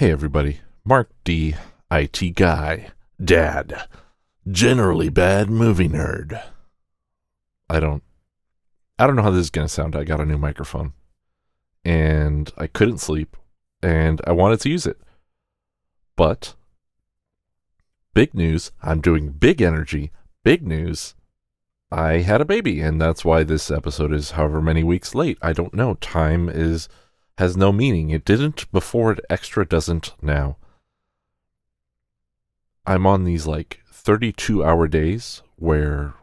Hey everybody, Mark D, IT guy, dad, generally bad movie nerd. I don't I don't know how this is going to sound. I got a new microphone and I couldn't sleep and I wanted to use it. But big news, I'm doing big energy, big news. I had a baby and that's why this episode is however many weeks late. I don't know. Time is has no meaning. It didn't before, it extra doesn't now. I'm on these like 32 hour days where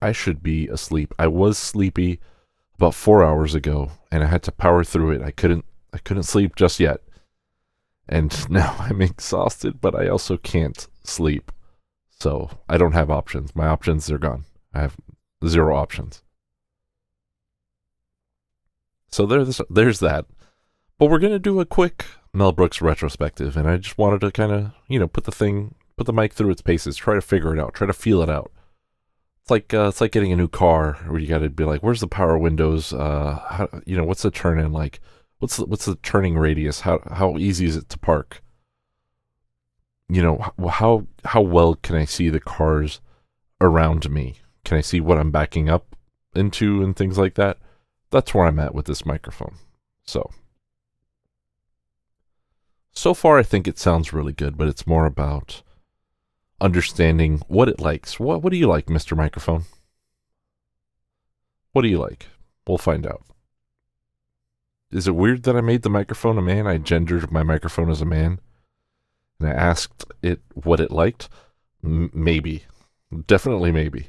I should be asleep. I was sleepy about 4 hours ago and I had to power through it. I couldn't I couldn't sleep just yet. And now I'm exhausted, but I also can't sleep. So, I don't have options. My options are gone. I have zero options. So there's there's that. But we're gonna do a quick Mel Brooks retrospective, and I just wanted to kind of you know put the thing, put the mic through its paces, try to figure it out, try to feel it out. It's like uh, it's like getting a new car where you got to be like, where's the power windows? Uh, how, you know, what's the turn in like? What's the, what's the turning radius? How how easy is it to park? You know, how how well can I see the cars around me? Can I see what I'm backing up into and things like that? That's where I'm at with this microphone. So, so far, I think it sounds really good, but it's more about understanding what it likes. What What do you like, Mister Microphone? What do you like? We'll find out. Is it weird that I made the microphone a man? I gendered my microphone as a man, and I asked it what it liked. M- maybe, definitely maybe.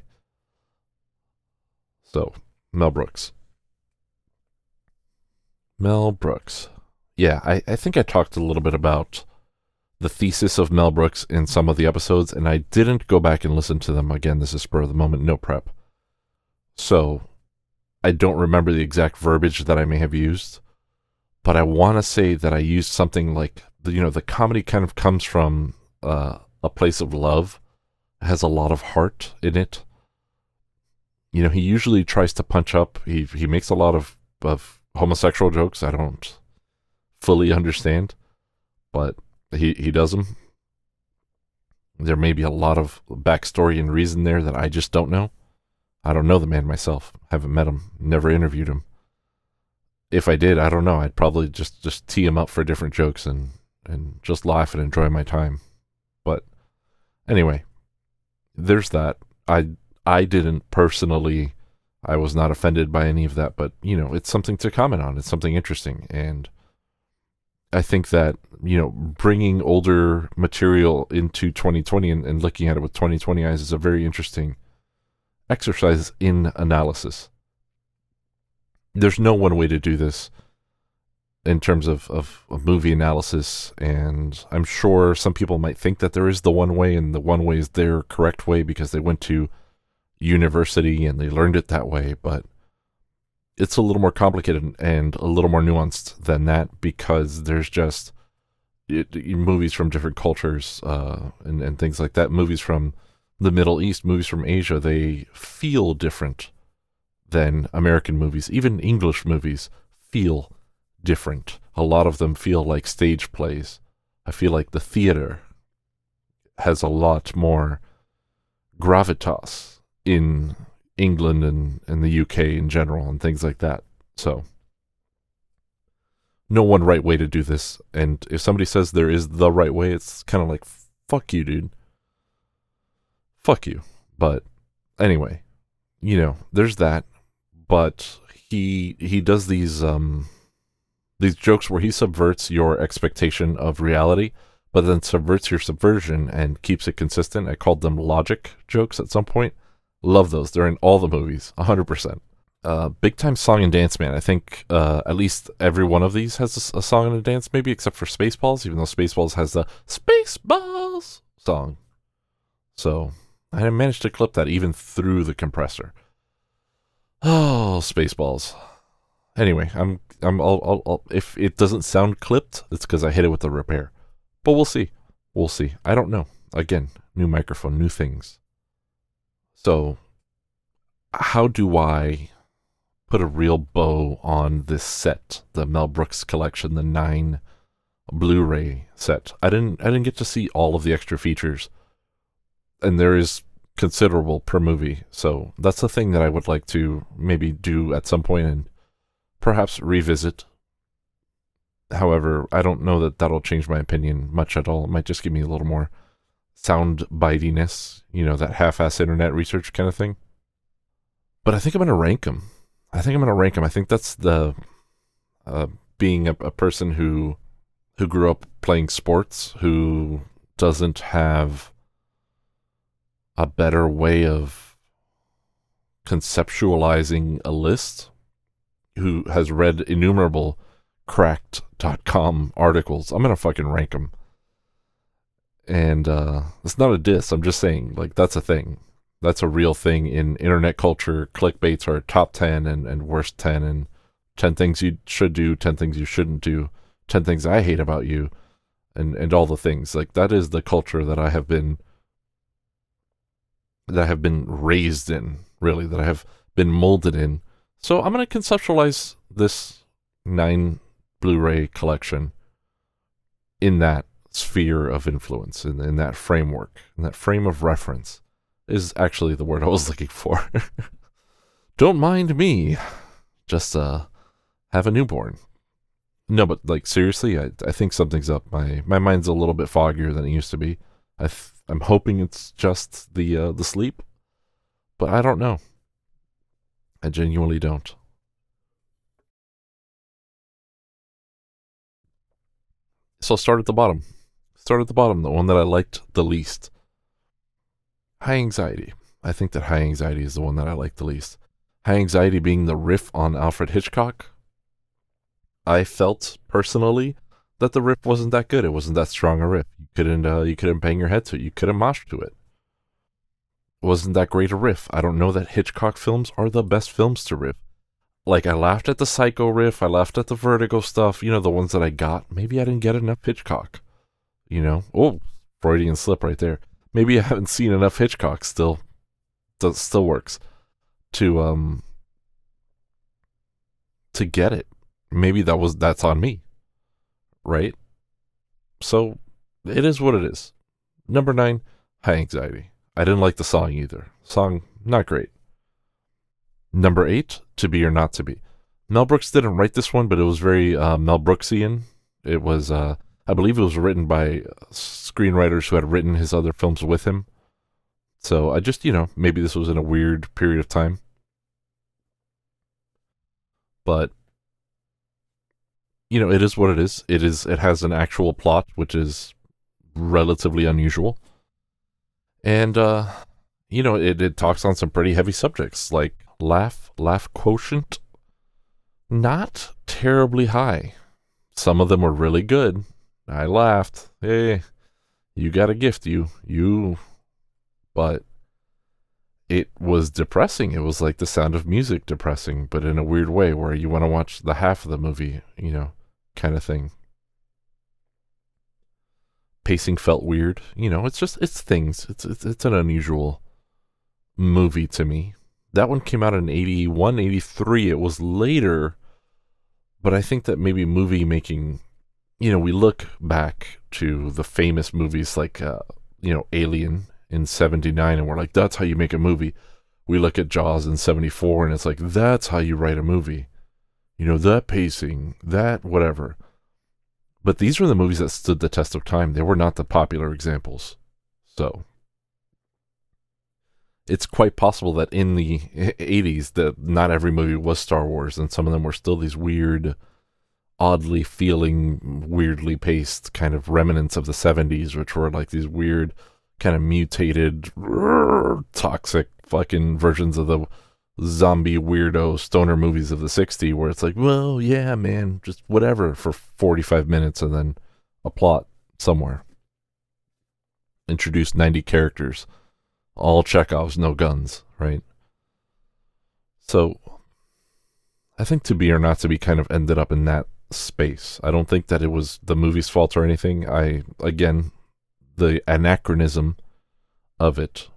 So, Mel Brooks. Mel Brooks. Yeah, I, I think I talked a little bit about the thesis of Mel Brooks in some of the episodes, and I didn't go back and listen to them. Again, this is spur of the moment, no prep. So I don't remember the exact verbiage that I may have used, but I want to say that I used something like, you know, the comedy kind of comes from uh, a place of love, has a lot of heart in it. You know, he usually tries to punch up. He he makes a lot of of homosexual jokes I don't fully understand, but he he does them. There may be a lot of backstory and reason there that I just don't know. I don't know the man myself. Haven't met him. Never interviewed him. If I did, I don't know. I'd probably just just tee him up for different jokes and and just laugh and enjoy my time. But anyway, there's that. I I didn't personally I was not offended by any of that, but you know, it's something to comment on. It's something interesting, and I think that you know, bringing older material into 2020 and, and looking at it with 2020 eyes is a very interesting exercise in analysis. There's no one way to do this in terms of, of, of, movie analysis, and I'm sure some people might think that there is the one way, and the one way is their correct way because they went to university and they learned it that way, but it's a little more complicated and a little more nuanced than that because there's just it, movies from different cultures uh, and, and things like that. Movies from the Middle East, movies from Asia, they feel different than American movies. Even English movies feel different. A lot of them feel like stage plays. I feel like the theater has a lot more gravitas in England and, and the UK in general and things like that. So, no one right way to do this. And if somebody says there is the right way, it's kind of like, fuck you, dude. Fuck you. But anyway, you know, there's that. But he he does these um these jokes where he subverts your expectation of reality, but then subverts your subversion and keeps it consistent. I called them logic jokes at some point. Love those. They're in all the movies, 100%. Uh, big time song and dance man. I think uh, at least every one of these has a, a, song and a dance, maybe except for Spaceballs, even though Spaceballs has the Spaceballs song. So I managed to clip that even through the compressor. Oh, Spaceballs. Anyway, I'm I'm I'll, I'll, I'll, if it doesn't sound clipped, it's because I hit it with the repair. But we'll see. We'll see. I don't know. Again, new microphone, new things. So, how do I put a real bow on this set, the Mel Brooks collection, the nine Blu-ray set. I didn't I didn't get to see all of the extra features. And there is considerable per movie. So that's the thing that I would like to maybe do at some point and perhaps revisit. However, I don't know that that'll change my opinion much at all. It might just give me a little more sound bitiness, you know, that half-ass internet research kind of thing. But I think I'm going to rank them. I think I'm going to rank them. I think that's the uh, being a, a person who who grew up playing sports, who doesn't have a better way of conceptualizing a list, who has read innumerable cracked.com articles. I'm going to fucking rank them. And uh, it's not a diss. I'm just saying, like, that's a thing. That's a real thing in internet culture. Clickbaits are top 10 and, and worst 10, and 10 things you should do, 10 things you shouldn't do. 10 things I hate about you and and all the things like that is the culture that I have been that I have been raised in really that I have been molded in so I'm going to conceptualize this 9 Blu-ray collection in that sphere of influence in, in that framework in that frame of reference is actually the word I was looking for don't mind me just uh have a newborn no, but like seriously, I I think something's up. My my mind's a little bit foggier than it used to be. I th- I'm hoping it's just the uh, the sleep, but I don't know. I genuinely don't. So start at the bottom. Start at the bottom, the one that I liked the least. High anxiety. I think that high anxiety is the one that I like the least. High anxiety being the riff on Alfred Hitchcock, I felt personally that the riff wasn't that good. It wasn't that strong a riff. You couldn't uh, you couldn't bang your head to it. You couldn't mosh to it. it. Wasn't that great a riff? I don't know that Hitchcock films are the best films to riff. Like I laughed at the Psycho riff. I laughed at the Vertigo stuff. You know the ones that I got. Maybe I didn't get enough Hitchcock. You know, oh Freudian slip right there. Maybe I haven't seen enough Hitchcock. Still, does still works to um to get it maybe that was that's on me. Right? So it is what it is. Number nine, high anxiety. I didn't like the song either. Song not great. Number eight, to be or not to be. Mel Brooks didn't write this one, but it was very uh, Mel Brooksian. It was, uh, I believe, it was written by screenwriters who had written his other films with him. So I just, you know, maybe this was in a weird period of time. But you know, it is what it is. It is. It has an actual plot, which is relatively unusual, and uh, you know, it it talks on some pretty heavy subjects like laugh laugh quotient, not terribly high. Some of them were really good. I laughed. Hey, you got a gift, you you, but it was depressing. It was like the sound of music depressing, but in a weird way where you want to watch the half of the movie, you know kind of thing. Pacing felt weird. You know, it's just it's things. It's it's it's an unusual movie to me. That one came out in 81, 83. It was later, but I think that maybe movie making, you know, we look back to the famous movies like uh, you know, Alien in 79 and we're like that's how you make a movie. We look at Jaws in 74 and it's like that's how you write a movie you know, that pacing, that whatever. But these were the movies that stood the test of time. They were not the popular examples. So it's quite possible that in the 80s that not every movie was Star Wars and some of them were still these weird oddly feeling weirdly paced kind of remnants of the 70s which were like these weird kind of mutated toxic fucking versions of the zombie weirdo stoner movies of the 60s where it's like, well, yeah, man, just whatever for 45 minutes and then a plot somewhere. Introduce 90 characters, all Chekhovs, no guns, right? So I think to be or not to be kind of ended up in that space. I don't think that it was the movie's fault or anything. I, again, the anachronism of it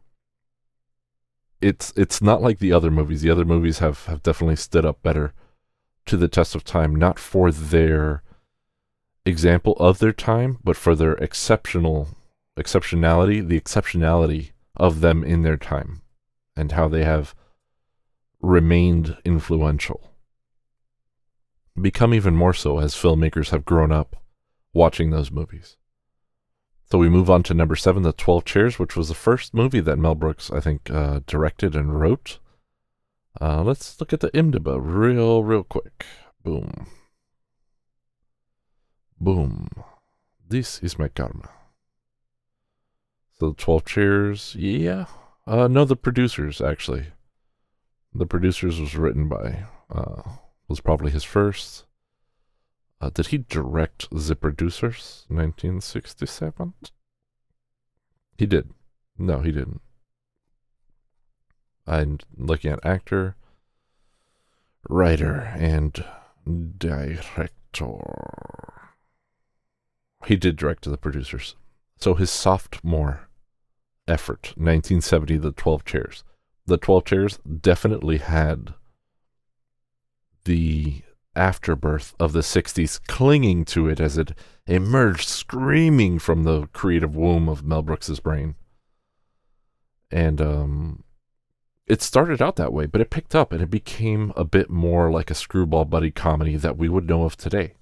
it's it's not like the other movies. The other movies have have definitely stood up better to the test of time, not for their example of their time, but for their exceptional exceptionality, the exceptionality of them in their time and how they have remained influential. Become even more so as filmmakers have grown up watching those movies. So we move on to number seven, The 12 Chairs, which was the first movie that Mel Brooks, I think, uh, directed and wrote. Uh, let's look at the IMDb real, real quick. Boom. Boom. This is my karma. So the 12 Chairs, yeah. Uh, no, the producers, actually. The producers was written by, uh, was probably his first. Uh, did he direct The Producers, 1967? He did. No, he didn't. I'm looking at actor, writer, and director. He did direct to the producers. So his sophomore effort, 1970, The 12 Chairs. The 12 Chairs definitely had the afterbirth of the 60s clinging to it as it emerged screaming from the creative womb of Mel Brooks's brain. And um, it started out that way, but it picked up and it became a bit more like a screwball buddy comedy that we would know of today.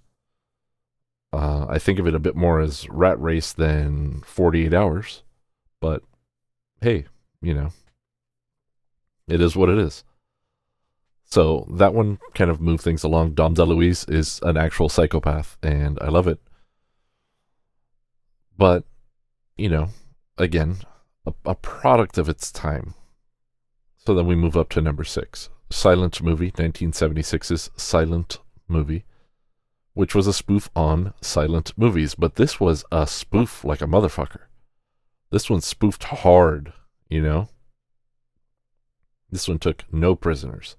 Uh, I think of it a bit more as Rat Race than 48 Hours, but hey, you know, it is what it is. So that one kind of moved things along. Dom DeLuise is an actual psychopath, and I love it. But, you know, again, a, a product of its time. So then we move up to number six Silent Movie, 1976's Silent Movie, which was a spoof on silent movies. But this was a spoof like a motherfucker. This one spoofed hard, you know? This one took no prisoners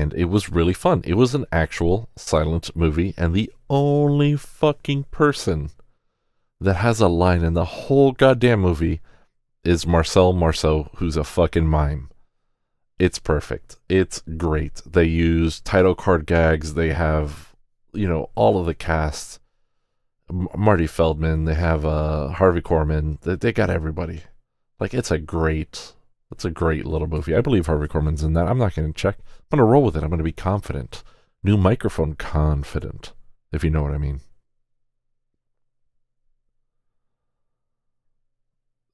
and it was really fun. It was an actual silent movie, and the only fucking person that has a line in the whole goddamn movie is Marcel Marceau, who's a fucking mime. It's perfect. It's great. They use title card gags. They have, you know, all of the cast. M- Marty Feldman. They have uh, Harvey Korman. They, they got everybody. Like it's a great, it's a great little movie. I believe Harvey Korman's in that. I'm not going to check. I'm going to roll with it. I'm going to be confident. New microphone confident, if you know what I mean.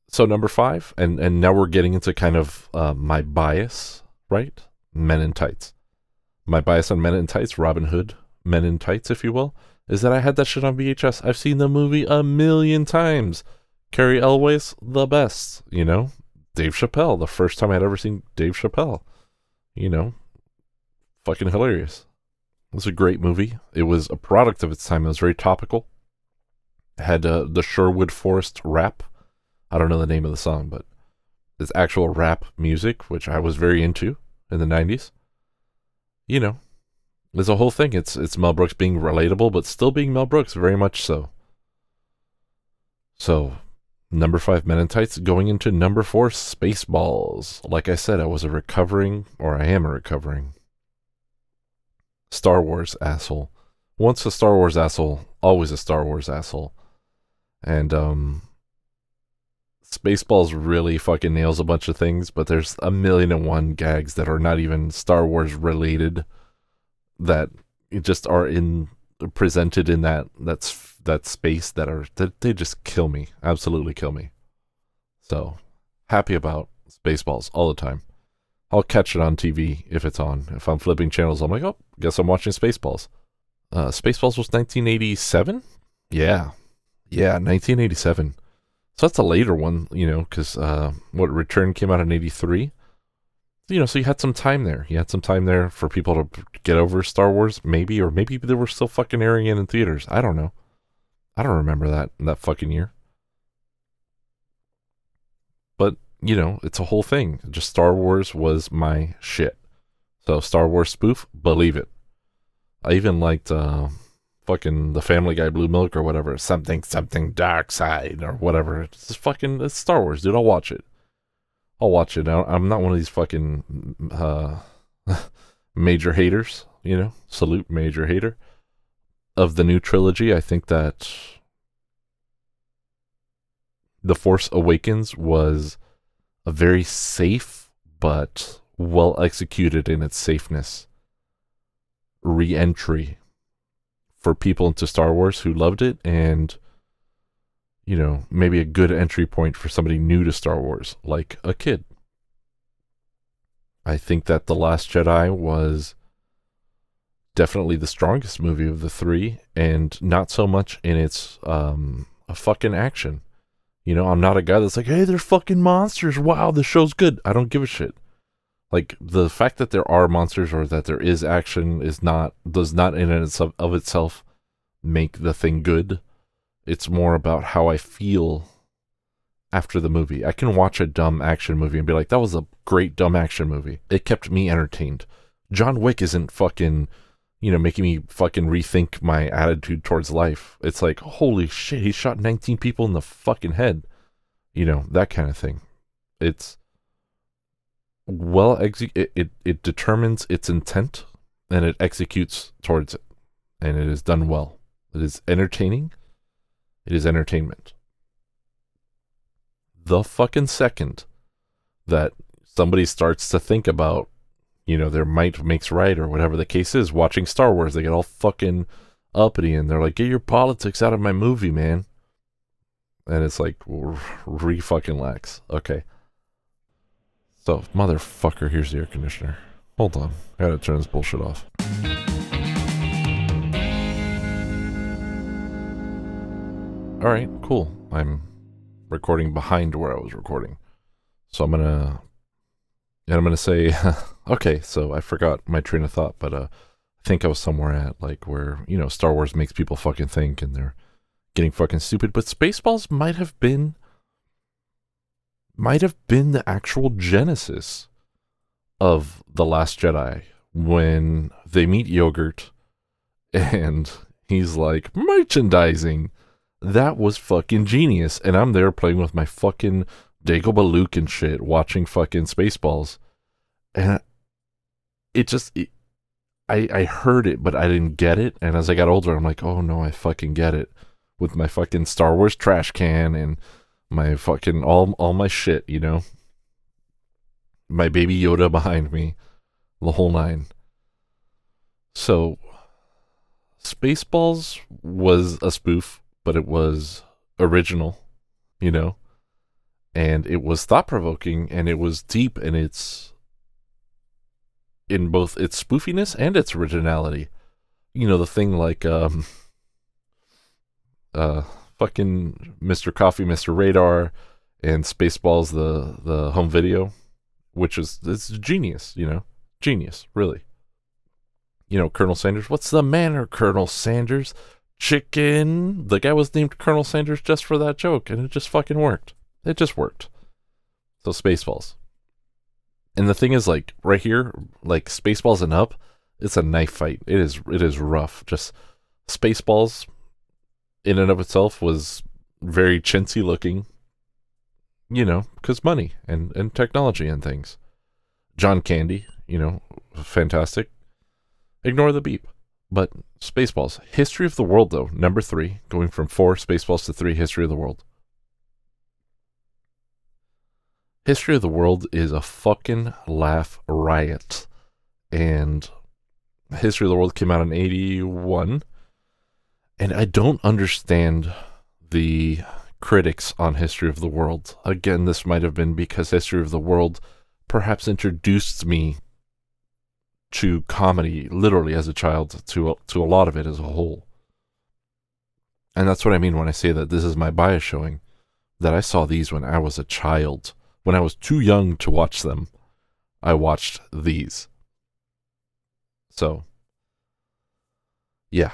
So number five, and and now we're getting into kind of uh, my bias, right? Men in tights. My bias on Men in Tights, Robin Hood, Men in Tights, if you will, is that I had that shit on VHS. I've seen the movie a million times. Cary Elwes, the best, you know. Dave Chappelle, the first time I'd ever seen Dave Chappelle. You know, fucking hilarious. It was a great movie. It was a product of its time. It was very topical. It had uh, the Sherwood Forest rap. I don't know the name of the song, but it's actual rap music, which I was very into in the 90s. You know, there's a whole thing. It's it's Mel Brooks being relatable, but still being Mel Brooks, very much so. So Number five, Men in Tights. Going into number four, Spaceballs. Like I said, I was a recovering, or I am a recovering, Star Wars asshole. Once a Star Wars asshole, always a Star Wars asshole. And, um, Spaceballs really fucking nails a bunch of things, but there's a million and one gags that are not even Star Wars related that just are in presented in that that's that space that are that they just kill me, absolutely kill me. So happy about Spaceballs all the time. I'll catch it on TV if it's on. If I'm flipping channels, I'm like, oh, guess I'm watching Spaceballs. Uh, Spaceballs was 1987. Yeah, yeah, 1987. So that's a later one, you know, because uh, what Return came out in '83 you know, so you had some time there. You had some time there for people to get over Star Wars, maybe, or maybe they were still fucking airing it in theaters. I don't know. I don't remember that that fucking year. But you know, it's a whole thing. Just Star Wars was my shit. So Star Wars spoof, believe it. I even liked uh, fucking the Family Guy Blue Milk or whatever, something something dark side or whatever. It's fucking it's Star Wars, dude. I'll watch it. I'll watch it. I'm not one of these fucking uh, major haters, you know. Salute major hater. Of the new trilogy, I think that The Force Awakens was a very safe but well executed in its safeness re entry for people into Star Wars who loved it and you know, maybe a good entry point for somebody new to Star Wars, like a kid. I think that The Last Jedi was definitely the strongest movie of the three, and not so much in its um, a fucking action. You know, I'm not a guy that's like, hey, they're fucking monsters. Wow, the show's good. I don't give a shit. Like the fact that there are monsters or that there is action is not does not in and itself of itself make the thing good. It's more about how I feel after the movie. I can watch a dumb action movie and be like, that was a great dumb action movie. It kept me entertained. John Wick isn't fucking, you know, making me fucking rethink my attitude towards life. It's like, holy shit, he shot 19 people in the fucking head. You know, that kind of thing. It's well exe- it, it, it determines its intent and it executes towards it. And it is done well. It is entertaining. It is entertainment the fucking second that somebody starts to think about, you know, their might makes right or whatever the case is, watching Star Wars, they get all fucking uppity and they're like, get your politics out of my movie, man. And it's like, re fucking lax. Okay. So, motherfucker, here's the air conditioner. Hold on. I gotta turn this bullshit off. Alright, cool. I'm recording behind where I was recording. So I'm gonna and I'm gonna say okay, so I forgot my train of thought, but uh I think I was somewhere at like where, you know, Star Wars makes people fucking think and they're getting fucking stupid, but Spaceballs might have been might have been the actual genesis of The Last Jedi when they meet Yogurt and he's like merchandising that was fucking genius. And I'm there playing with my fucking Dagobah Luke and shit, watching fucking Spaceballs. And it just, it, I, I heard it, but I didn't get it. And as I got older, I'm like, oh no, I fucking get it. With my fucking Star Wars trash can and my fucking, all, all my shit, you know? My baby Yoda behind me, the whole nine. So, Spaceballs was a spoof but it was original, you know, and it was thought provoking and it was deep in its in both its spoofiness and its originality. You know, the thing like um uh fucking Mr. Coffee, Mr. Radar and Spaceballs the the home video, which is it's genius, you know. Genius, really. You know, Colonel Sanders, what's the manner, Colonel Sanders? chicken. The guy was named Colonel Sanders just for that joke, and it just fucking worked. It just worked. So Spaceballs. And the thing is, like right here, like Spaceballs and up, it's a knife fight. It is it is rough. Just Spaceballs, in and of itself, was very chintzy looking. You know, because money and and technology and things. John Candy, you know, fantastic. Ignore the beep. But Spaceballs. History of the World, though, number three, going from four Spaceballs to three History of the World. History of the World is a fucking laugh riot. And History of the World came out in 81. And I don't understand the critics on History of the World. Again, this might have been because History of the World perhaps introduced me to comedy literally as a child to a, to a lot of it as a whole. And that's what I mean when I say that this is my bias showing that I saw these when I was a child. When I was too young to watch them, I watched these. So, yeah,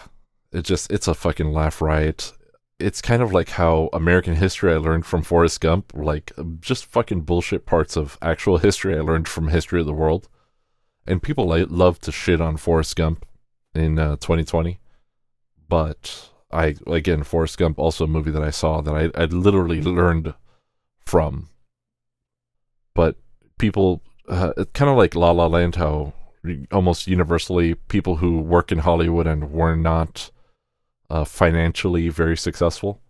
it just it's a fucking laugh riot. It's kind of like how American history I learned from Forrest Gump, like just fucking bullshit parts of actual history I learned from History of the World and people like, love to shit on Forrest Gump in uh, 2020, but I again Forrest Gump also a movie that I saw that I I literally learned from. But people, uh, it's kind of like La La Land, how almost universally people who work in Hollywood and were not uh, financially very successful.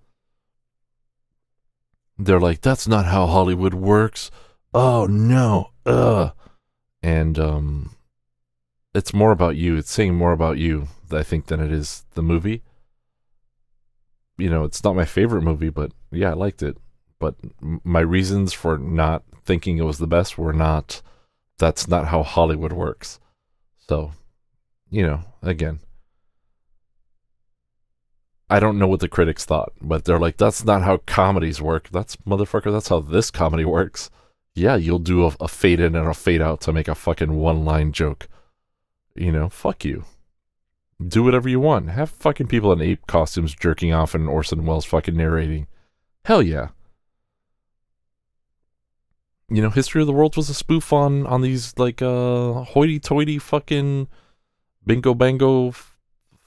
They're like, that's not how Hollywood works. Oh no, ugh. And um, it's more about you. It's saying more about you, I think, than it is the movie. You know, it's not my favorite movie, but yeah, I liked it. But my reasons for not thinking it was the best were not. That's not how Hollywood works. So, you know, again, I don't know what the critics thought, but they're like, that's not how comedies work. That's motherfucker, that's how this comedy works. Yeah, you'll do a, a fade in and a fade out to make a fucking one line joke. You know, fuck you. Do whatever you want. Have fucking people in ape costumes jerking off and Orson Welles fucking narrating. Hell yeah. You know, History of the World was a spoof on on these like uh hoity-toity fucking bingo bango f-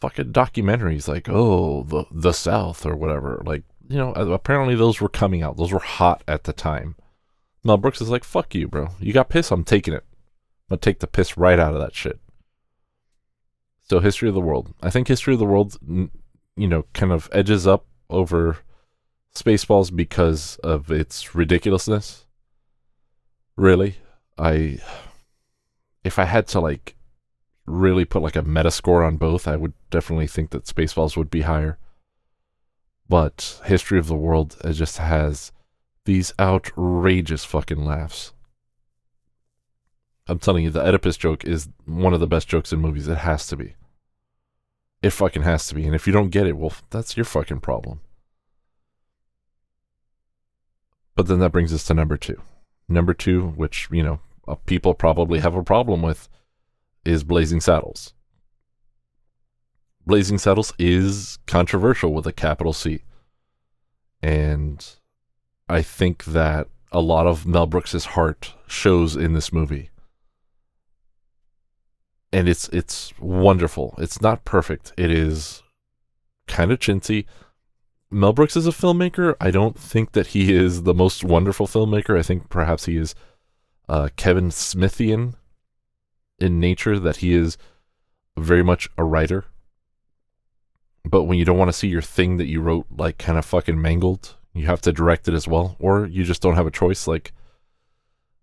fucking documentaries like oh the the South or whatever. Like you know, apparently those were coming out. Those were hot at the time. Mel Brooks is like, "Fuck you, bro. You got piss. I'm taking it. I'm gonna take the piss right out of that shit." So, History of the World. I think History of the World, you know, kind of edges up over Spaceballs because of its ridiculousness. Really, I if I had to like really put like a meta score on both, I would definitely think that Spaceballs would be higher. But History of the World just has these outrageous fucking laughs. I'm telling you, the Oedipus joke is one of the best jokes in movies. It has to be. It fucking has to be. And if you don't get it, well, that's your fucking problem. But then that brings us to number two. Number two, which, you know, uh, people probably have a problem with, is Blazing Saddles. Blazing Saddles is controversial with a capital C. And I think that a lot of Mel Brooks's heart shows in this movie. And it's it's wonderful. It's not perfect. It is kind of chintzy. Mel Brooks is a filmmaker. I don't think that he is the most wonderful filmmaker. I think perhaps he is uh, Kevin Smithian in nature, that he is very much a writer. But when you don't want to see your thing that you wrote like kind of fucking mangled, you have to direct it as well, or you just don't have a choice. Like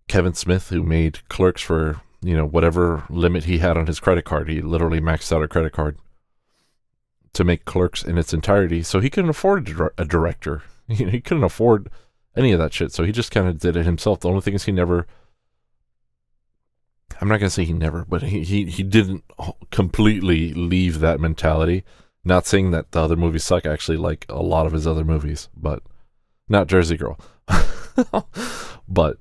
Kevin Smith, who made Clerks for you know whatever limit he had on his credit card, he literally maxed out a credit card to make Clerks in its entirety. So he couldn't afford a, dir- a director. You know, he couldn't afford any of that shit. So he just kind of did it himself. The only thing is he never. I'm not gonna say he never, but he he he didn't completely leave that mentality. Not saying that the other movies suck. Actually like a lot of his other movies, but not Jersey Girl. but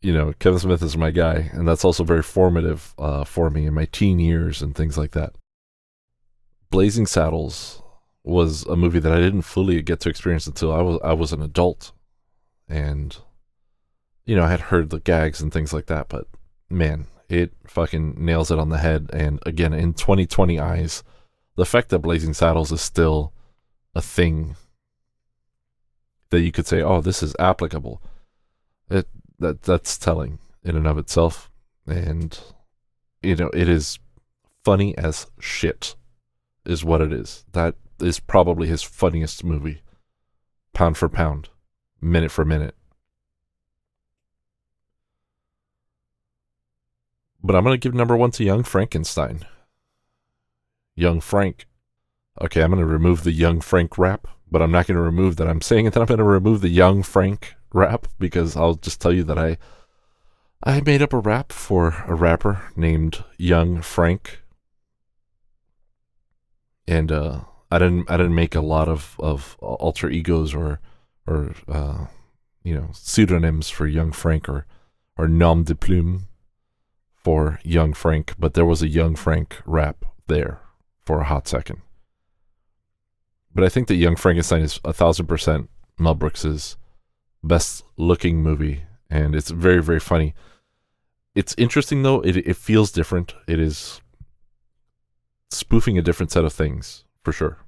you know, Kevin Smith is my guy, and that's also very formative uh, for me in my teen years and things like that. Blazing Saddles was a movie that I didn't fully get to experience until I was I was an adult, and you know I had heard the gags and things like that, but man, it fucking nails it on the head. And again, in 2020 eyes, the fact that Blazing Saddles is still a thing that you could say, oh, this is applicable. It that that's telling in and of itself, and you know it is funny as shit, is what it is. That is probably his funniest movie, pound for pound, minute for minute. But I'm gonna give number one to Young Frankenstein. Young Frank. Okay, I'm gonna remove the Young Frank rap but I'm not going to remove that. I'm saying it that I'm going to remove the Young Frank rap because I'll just tell you that I I made up a rap for a rapper named Young Frank, and uh, I didn't I didn't make a lot of of alter egos or or uh, you know pseudonyms for Young Frank or or nom de plume for Young Frank, but there was a Young Frank rap there for a hot second. But I think that Young Frankenstein is a thousand percent Mel Brooks's best looking movie, and it's very very funny. It's interesting though; it it feels different. It is spoofing a different set of things for sure,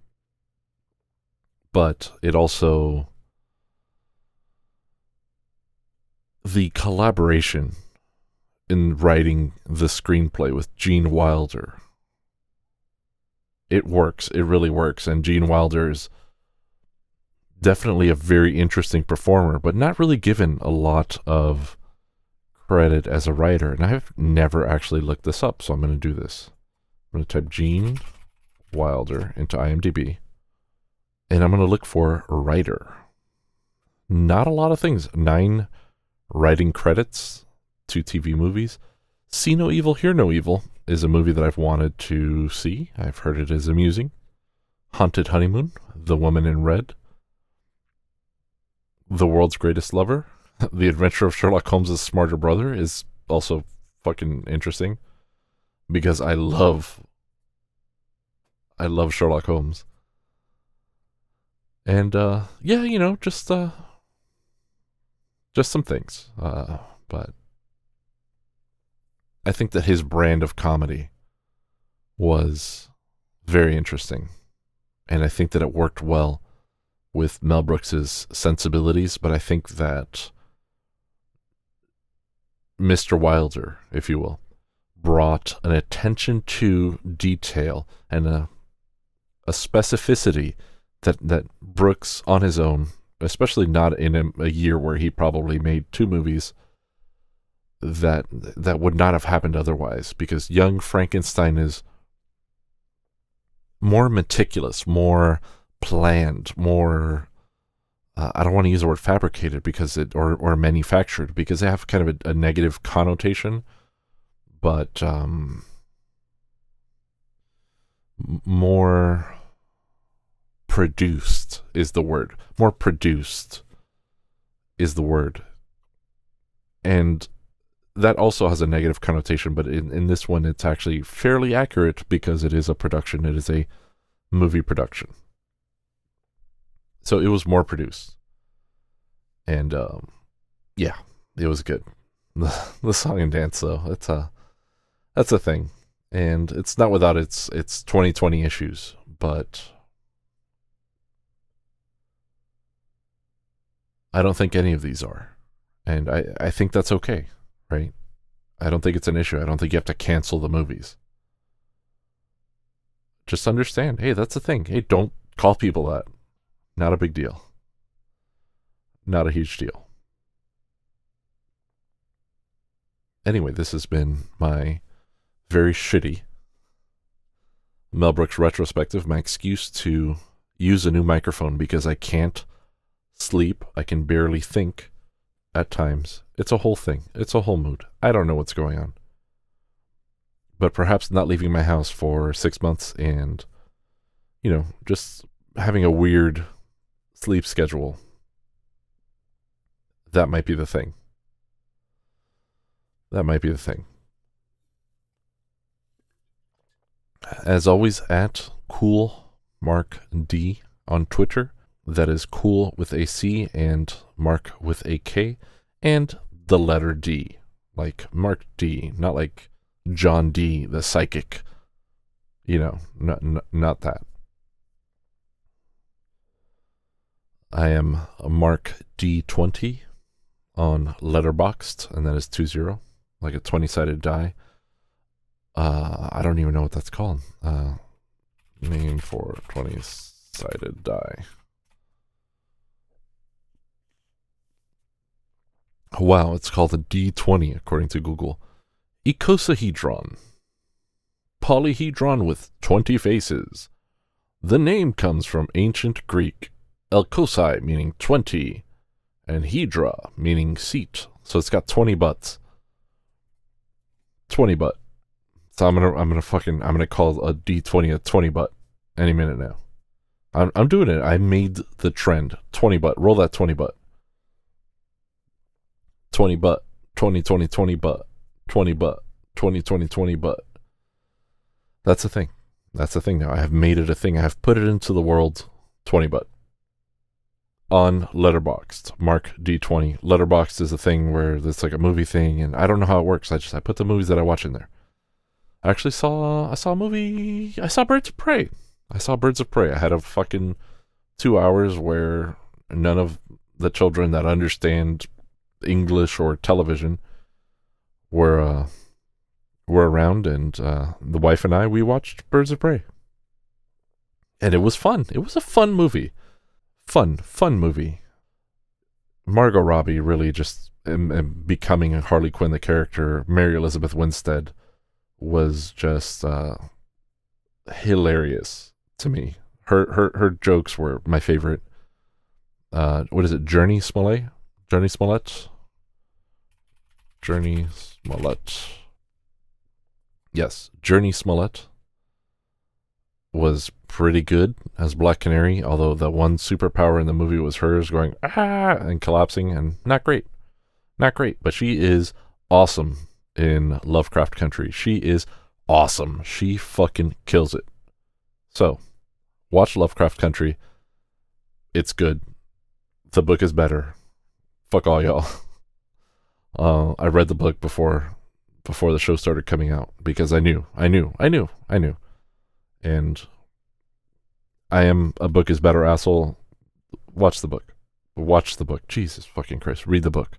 but it also the collaboration in writing the screenplay with Gene Wilder it works. It really works. And Gene Wilder is definitely a very interesting performer, but not really given a lot of credit as a writer. And I've never actually looked this up, so I'm going to do this. Going to type Gene Wilder into IMDb, and I'm going to look for writer. Not a lot of things. Nine writing credits two TV movies. See No Evil, Hear No Evil is a movie that I've wanted to see. I've heard it is amusing. Haunted Honeymoon, The Woman in Red, The World's Greatest Lover, The Adventure of Sherlock Holmes' Smarter Brother is also fucking interesting because I love I love Sherlock Holmes. And uh yeah, you know, just uh just some things. Uh but I think that his brand of comedy was very interesting. And I think that it worked well with Mel Brooks's sensibilities, but I think that Mr. Wilder, if you will, brought an attention to detail and a a specificity that that Brooks on his own, especially not in a, a year where he probably made two movies, that that would not have happened otherwise because young Frankenstein is more meticulous, more planned, more uh, I don't want to use the word fabricated because it or or manufactured because they have kind of a, a negative connotation, but um, more produced is the word. More produced is the word, and that also has a negative connotation, but in, in this one, it's actually fairly accurate because it is a production. It is a movie production. So it was more produced. And um, yeah, it was good. The, the song and dance, though, it's a that's a thing, and it's not without its its 2020 issues, but I don't think any of these are, and I I think that's okay right? I don't think it's an issue. I don't think you have to cancel the movies. Just understand, hey, that's the thing. Hey, don't call people that. Not a big deal. Not a huge deal. Anyway, this has been my very shitty Mel Brooks retrospective, my excuse to use a new microphone because I can't sleep, I can barely think at times, it's a whole thing. It's a whole mood. I don't know what's going on. But perhaps not leaving my house for six months and, you know, just having a weird sleep schedule. That might be the thing. That might be the thing. As always, at Cool Mark D on Twitter. That is cool with a C and Mark with a K. And the letter D, like Mark D, not like John Dee, the psychic. You know, not not, not that. I am Mark D20 on Letterboxd, and that is 20, like a 20 sided die. Uh, I don't even know what that's called. Uh, name for 20 sided Wow, it's called a D20 according to Google. Icosahedron. Polyhedron with 20 faces. The name comes from ancient Greek. Elkosai meaning 20 and Hedra meaning seat. So it's got 20 butts. 20 butt. So I'm gonna I'm gonna fucking I'm gonna call a D20 a 20 butt any minute now. I'm I'm doing it. I made the trend. 20 butt. Roll that 20 butt. 20 butt, 20, 20, 20 butt, 20 butt, 20, 20, 20 butt. That's a thing. That's a thing now. I have made it a thing. I have put it into the world 20 butt. On Letterboxd, Mark D20. Letterboxd is a thing where it's like a movie thing, and I don't know how it works. I just I put the movies that I watch in there. I actually saw I saw a movie. I saw Birds of Prey. I saw Birds of Prey. I had a fucking two hours where none of the children that understand English or television were uh, were around, and uh, the wife and I we watched Birds of Prey. and it was fun. It was a fun movie. Fun, fun movie. Margot Robbie really just um, um, becoming a Harley Quinn, the character, Mary Elizabeth Winstead, was just uh, hilarious to me. Her her her jokes were my favorite. Uh, what is it? Jurnee Smollett? Jurnee Smollett? Jurnee Smollett. Yes, Jurnee Smollett was pretty good as Black Canary, although the one superpower in the movie was hers going ah and collapsing and not great. Not great, but she is awesome in Lovecraft Country. She is awesome. She fucking kills it. So, watch Lovecraft Country. It's good. The book is better. Fuck all y'all. Uh, I read the book before before the show started coming out because I knew, I knew, I knew, I knew. And I am a book is better asshole. Watch the book. Watch the book. Jesus fucking Christ. Read the book.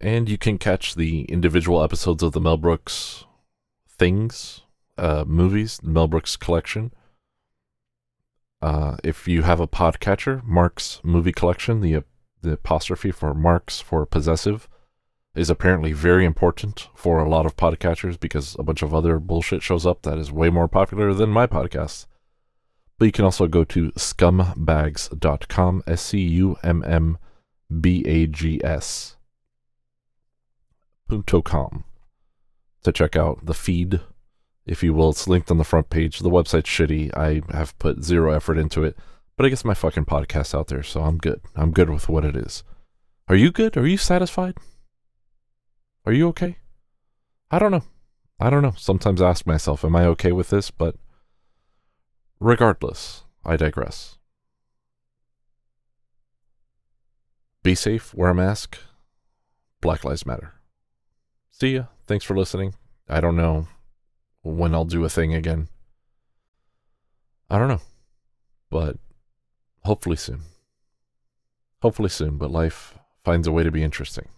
And you can catch the individual episodes of the Mel Brooks things, uh, movies, Mel Brooks collection. Uh, if you have a podcatcher, Mark's movie collection, the the apostrophe for Marks for possessive is apparently very important for a lot of podcatchers because a bunch of other bullshit shows up that is way more popular than my podcast. But you can also go to scummbags.com, S C U M M B A G S, Punto .com, to check out the feed, if you will. It's linked on the front page. The website's shitty. I have put zero effort into it. But I guess my fucking podcast's out there, so I'm good. I'm good with what it is. Are you good? Are you satisfied? Are you okay? I don't know. I don't know. Sometimes I ask myself, am I okay with this? But regardless, I digress. Be safe, wear a mask. Black Lives Matter. See ya. Thanks for listening. I don't know when I'll do a thing again. I don't know. But Hopefully soon. Hopefully soon, but life finds a way to be interesting.